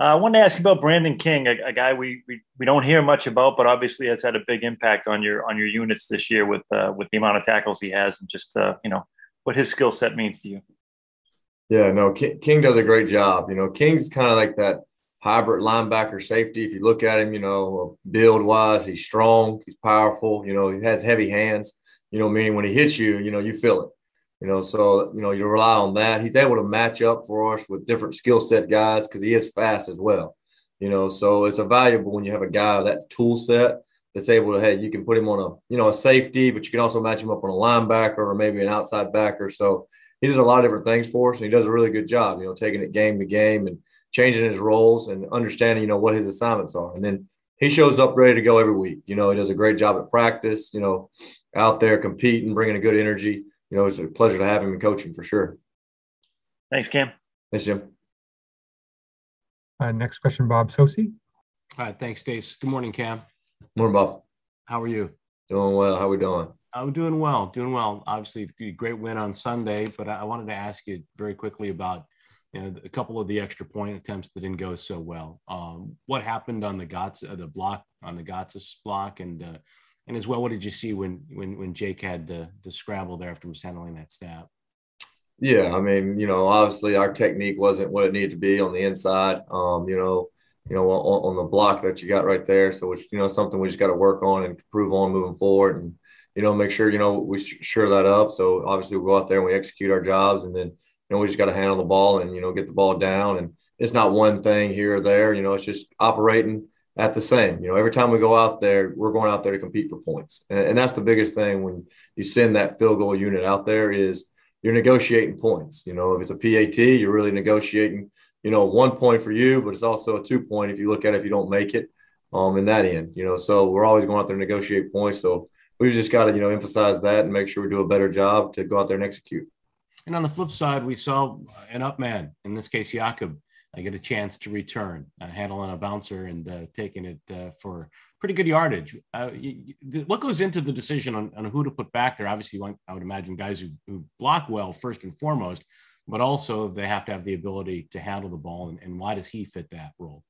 Uh, I wanted to ask you about Brandon King, a, a guy we, we, we don't hear much about, but obviously has had a big impact on your on your units this year with uh, with the amount of tackles he has and just uh, you know what his skill set means to you. Yeah, no, King does a great job. You know, King's kind of like that hybrid linebacker safety. If you look at him, you know, build wise, he's strong, he's powerful. You know, he has heavy hands. You know, meaning when he hits you, you know, you feel it. You know, so you know you rely on that. He's able to match up for us with different skill set guys because he is fast as well. You know, so it's a valuable when you have a guy that tool set that's able to hey, you can put him on a you know a safety, but you can also match him up on a linebacker or maybe an outside backer. So he does a lot of different things for us, and he does a really good job. You know, taking it game to game and changing his roles and understanding you know what his assignments are, and then he shows up ready to go every week. You know, he does a great job at practice. You know, out there competing, bringing a good energy you know, it's a pleasure to have him in coaching for sure. Thanks, Cam. Thanks, Jim. Uh, next question, Bob Socci. All right, thanks, Stace. Good morning, Cam. Morning, Bob. How are you? Doing well. How are we doing? I'm doing well, doing well. Obviously, great win on Sunday, but I wanted to ask you very quickly about you know, a couple of the extra point attempts that didn't go so well. Um, what happened on the Gotts, uh, the block on the Gotsis block, and uh, and as well, what did you see when when when Jake had the the scramble there after mishandling that snap? Yeah, I mean, you know, obviously our technique wasn't what it needed to be on the inside. Um, you know, you know, on, on the block that you got right there. So it's you know something we just got to work on and improve on moving forward, and you know, make sure you know we sure that up. So obviously we go out there and we execute our jobs, and then you know we just got to handle the ball and you know get the ball down. And it's not one thing here or there. You know, it's just operating at the same. You know, every time we go out there, we're going out there to compete for points, and, and, that's the biggest thing when you send that field goal unit out there is you're negotiating points. You know, if it's a PAT, you're really negotiating. You know, one point for you, but it's also a two point if you look at it if you don't make it. Um, in that end, you know, so we're always going out there to negotiate points. So we've just got to you know emphasize that and make sure we do a better job to go out there and execute. And on the flip side, we saw an up man, in this case, Jakob, I get a chance to return, uh, handling a bouncer and uh, taking it uh, for pretty good yardage. Uh, you, the, what goes into the decision on, on, who to put back there? Obviously, want, I would imagine guys who, who, block well first and foremost, but also they have to have the ability to handle the ball. And, and why does he fit that role?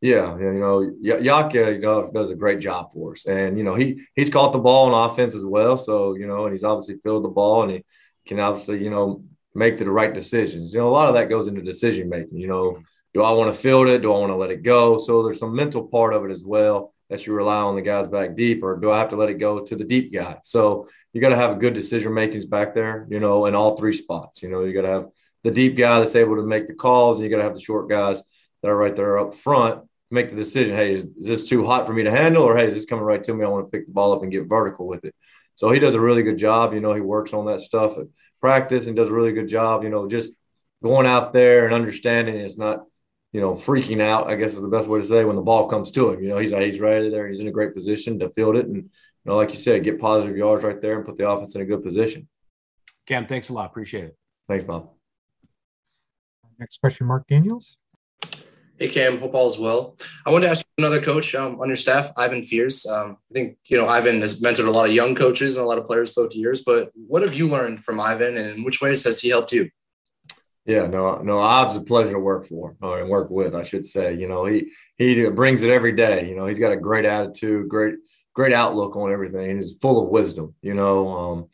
Yeah, you know, Yaka, you know, does a great job for us, and you know, he he's caught the ball on offense as well. So you know, and he's obviously filled the ball, and he can obviously you know make the right decisions. You know, a lot of that goes into decision making. You know, do I want to field it? Do I want to let it go? So there's some mental part of it as well that you rely on the guys back deep, or do I have to let it go to the deep guy? So you got to have good decision makings back there. You know, in all three spots. You know, you got to have the deep guy that's able to make the calls, and you got to have the short guys that are right there up front make the decision. Hey, is, is this too hot for me to handle, or hey, is this coming right to me? I want to pick the ball up and get vertical with it. So he does a really good job. You know, he works on that stuff practice and does a really good job. You know, just going out there and understanding it's not, you know, freaking out. I guess is the best way to say when the ball comes to him. You know, he's he's right there. He's in a great position to field it, and you know, like you said, get positive yards right there and put the offense in a good position. Cam, thanks a lot. Appreciate it. Thanks, Bob. Next question, Mark Daniels. Hey Cam, hope all is well. I wanted to ask another coach um, on your staff, Ivan Fears. Um, I think you know Ivan has mentored a lot of young coaches and a lot of players throughout the years. But what have you learned from Ivan, and in which ways has he helped you? Yeah, no, no, Ivan's a pleasure to work for or and work with, I should say. You know, he he brings it every day. You know, he's got a great attitude, great great outlook on everything, and he's full of wisdom. You know, um,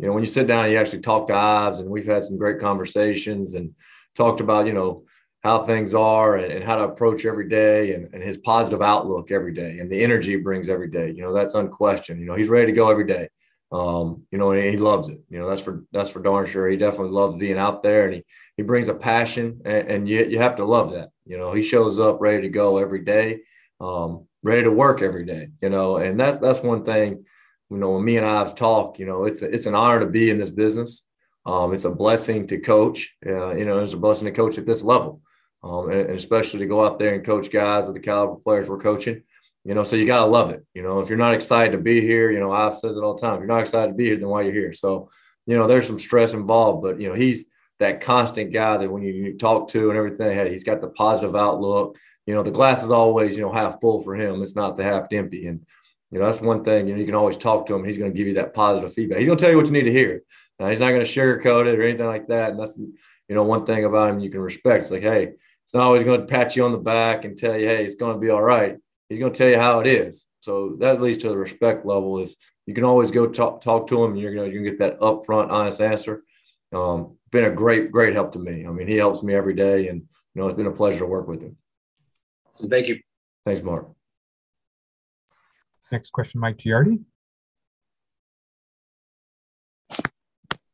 you know when you sit down, and you actually talk to Ives, and we've had some great conversations and talked about you know how things are and, and how to approach every day and, and, his positive outlook every day and the energy he brings every day. You know, that's unquestioned. You know, he's ready to go every day. Um, you know, and he loves it. You know, that's for that's for darn sure. He definitely loves being out there and he he brings a passion and, and you you have to love that. You know, he shows up ready to go every day, um, ready to work every day, you know, and that's that's one thing, you know, when me and Ives talk, you know, it's a, it's an honor to be in this business. Um, it's a blessing to coach. Uh, you know, it's a blessing to coach at this level um, and, and, especially to go out there and coach guys of the caliber players we're coaching. You know, so you gotta love it. You know, if you're not excited to be here, you know, Ives says it all the time. If you're not excited to be here, then why you're here? So, you know, there's some stress involved, but you know, he's that constant guy that when you, you talk to and everything, hey, he's got the positive outlook. You know, the glass is always, you know, half full for him. It's not the half empty. And, you know, that's one thing, you know, you can always talk to him. He's going to give you that positive feedback. He's going to tell you what you need to hear. Now, he's not going to sugarcoat it or anything like that. And that's, you know, one thing about him you can respect. It's like, hey, it's not always going to pat you on the back and tell you, hey, it's going to be all right. He's going to tell you how it is. So that leads to the respect level is you can always go talk, talk to him and you're going to get that upfront, honest answer. Um, been a great, great help to me. I mean, he helps me every day and, you know, it's been a pleasure to work with him. Thank you. Thanks, Mark. Next question, Mike Giardi.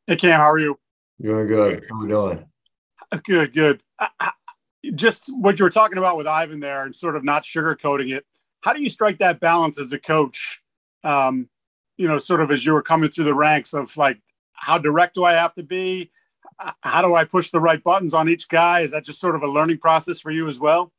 Hey Cam, how are you? Doing good. How we doing? Good, good. Just what you were talking about with Ivan there, and sort of not sugarcoating it. How do you strike that balance as a coach? Um, you know, sort of as you were coming through the ranks of like, how direct do I have to be? How do I push the right buttons on each guy? Is that just sort of a learning process for you as well?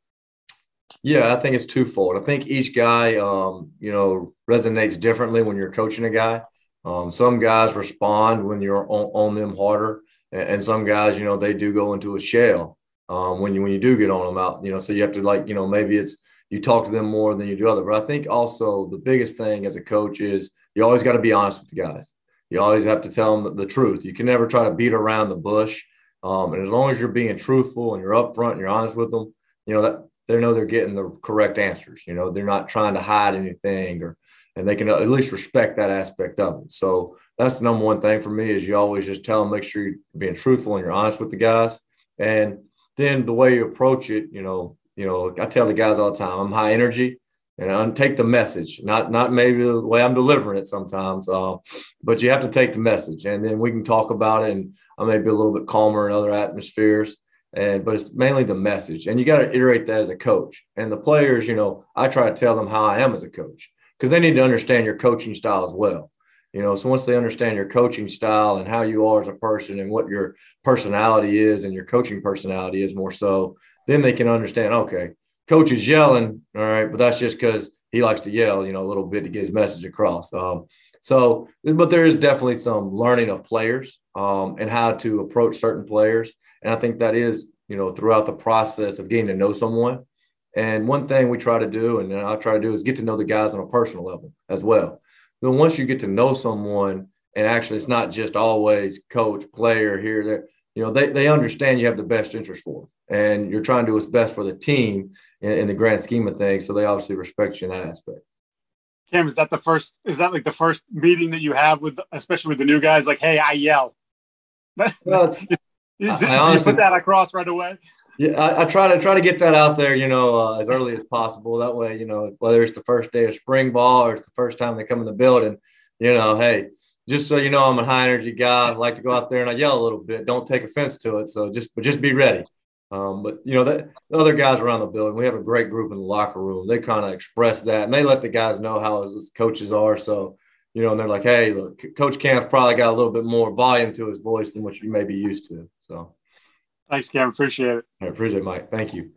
Yeah, I think it's twofold. I think each guy, um, you know, resonates differently when you're coaching a guy. Um, some guys respond when you're on, on them harder, and, and, some guys, you know, they do go into a shell um, when you when you do get on them out. You know, so you have to like, you know, maybe it's you talk to them more than you do other. But I think also the biggest thing as a coach is you always got to be honest with the guys. You always have to tell them the, truth. You can never try to beat around the bush. Um, and as long as you're being truthful and you're upfront and you're honest with them, you know that they know they're getting the correct answers. You know, they're not trying to hide anything or and they can at least respect that aspect of it. So that's the number one thing for me is you always just tell them, make sure you're being truthful and you're honest with the guys. And then the way you approach it, you know, you know, I tell the guys all the time, I'm high energy and I take the message, not not maybe the way I'm delivering it sometimes, uh, but you have to take the message, and then we can talk about it. And I may be a little bit calmer in other atmospheres, and but it's mainly the message, and you got to iterate that as a coach. And the players, you know, I try to tell them how I am as a coach because they need to understand your coaching style as well. You know, so once they understand your coaching style and how you are as a person and what your personality is and your coaching personality is more so, then they can understand, okay, coach is yelling, all right, but that's just because he likes to yell, you know, a little bit to get his message across. Um, so, but there is definitely some learning of players um, and how to approach certain players. And I think that is, you know, throughout the process of getting to know someone. And one thing we try to do, and I try to do, is get to know the guys on a personal level as well. Then once you get to know someone, and actually it's not just always coach, player here, there, you know, they, they understand you have the best interest for them, and you're trying to do what's best for the team in, in the grand scheme of things. So they obviously respect you in that aspect. Kim, is that the first? Is that like the first meeting that you have with, especially with the new guys? Like, hey, I yell. Well, is, I honestly, do you put that across right away? Yeah, I, I, try to try to get that out there, you know, uh, as early as possible. That way, you know, whether it's the first day of spring ball or it's the first time they come in the building, you know, hey, just so you know, I'm a high energy guy. I like to go out there and I yell a little bit. Don't take offense to it. So just, but just be ready. Um, but you know, that, the other guys around the building, we have a great group in the locker room. They kind of express that and they let the guys know how his coaches are. So, you know, and they're like, hey, look, Coach Camp's probably got a little bit more volume to his voice than what you may be used to. So. Thanks, Cam. Appreciate it. I appreciate it, Mike. Thank you.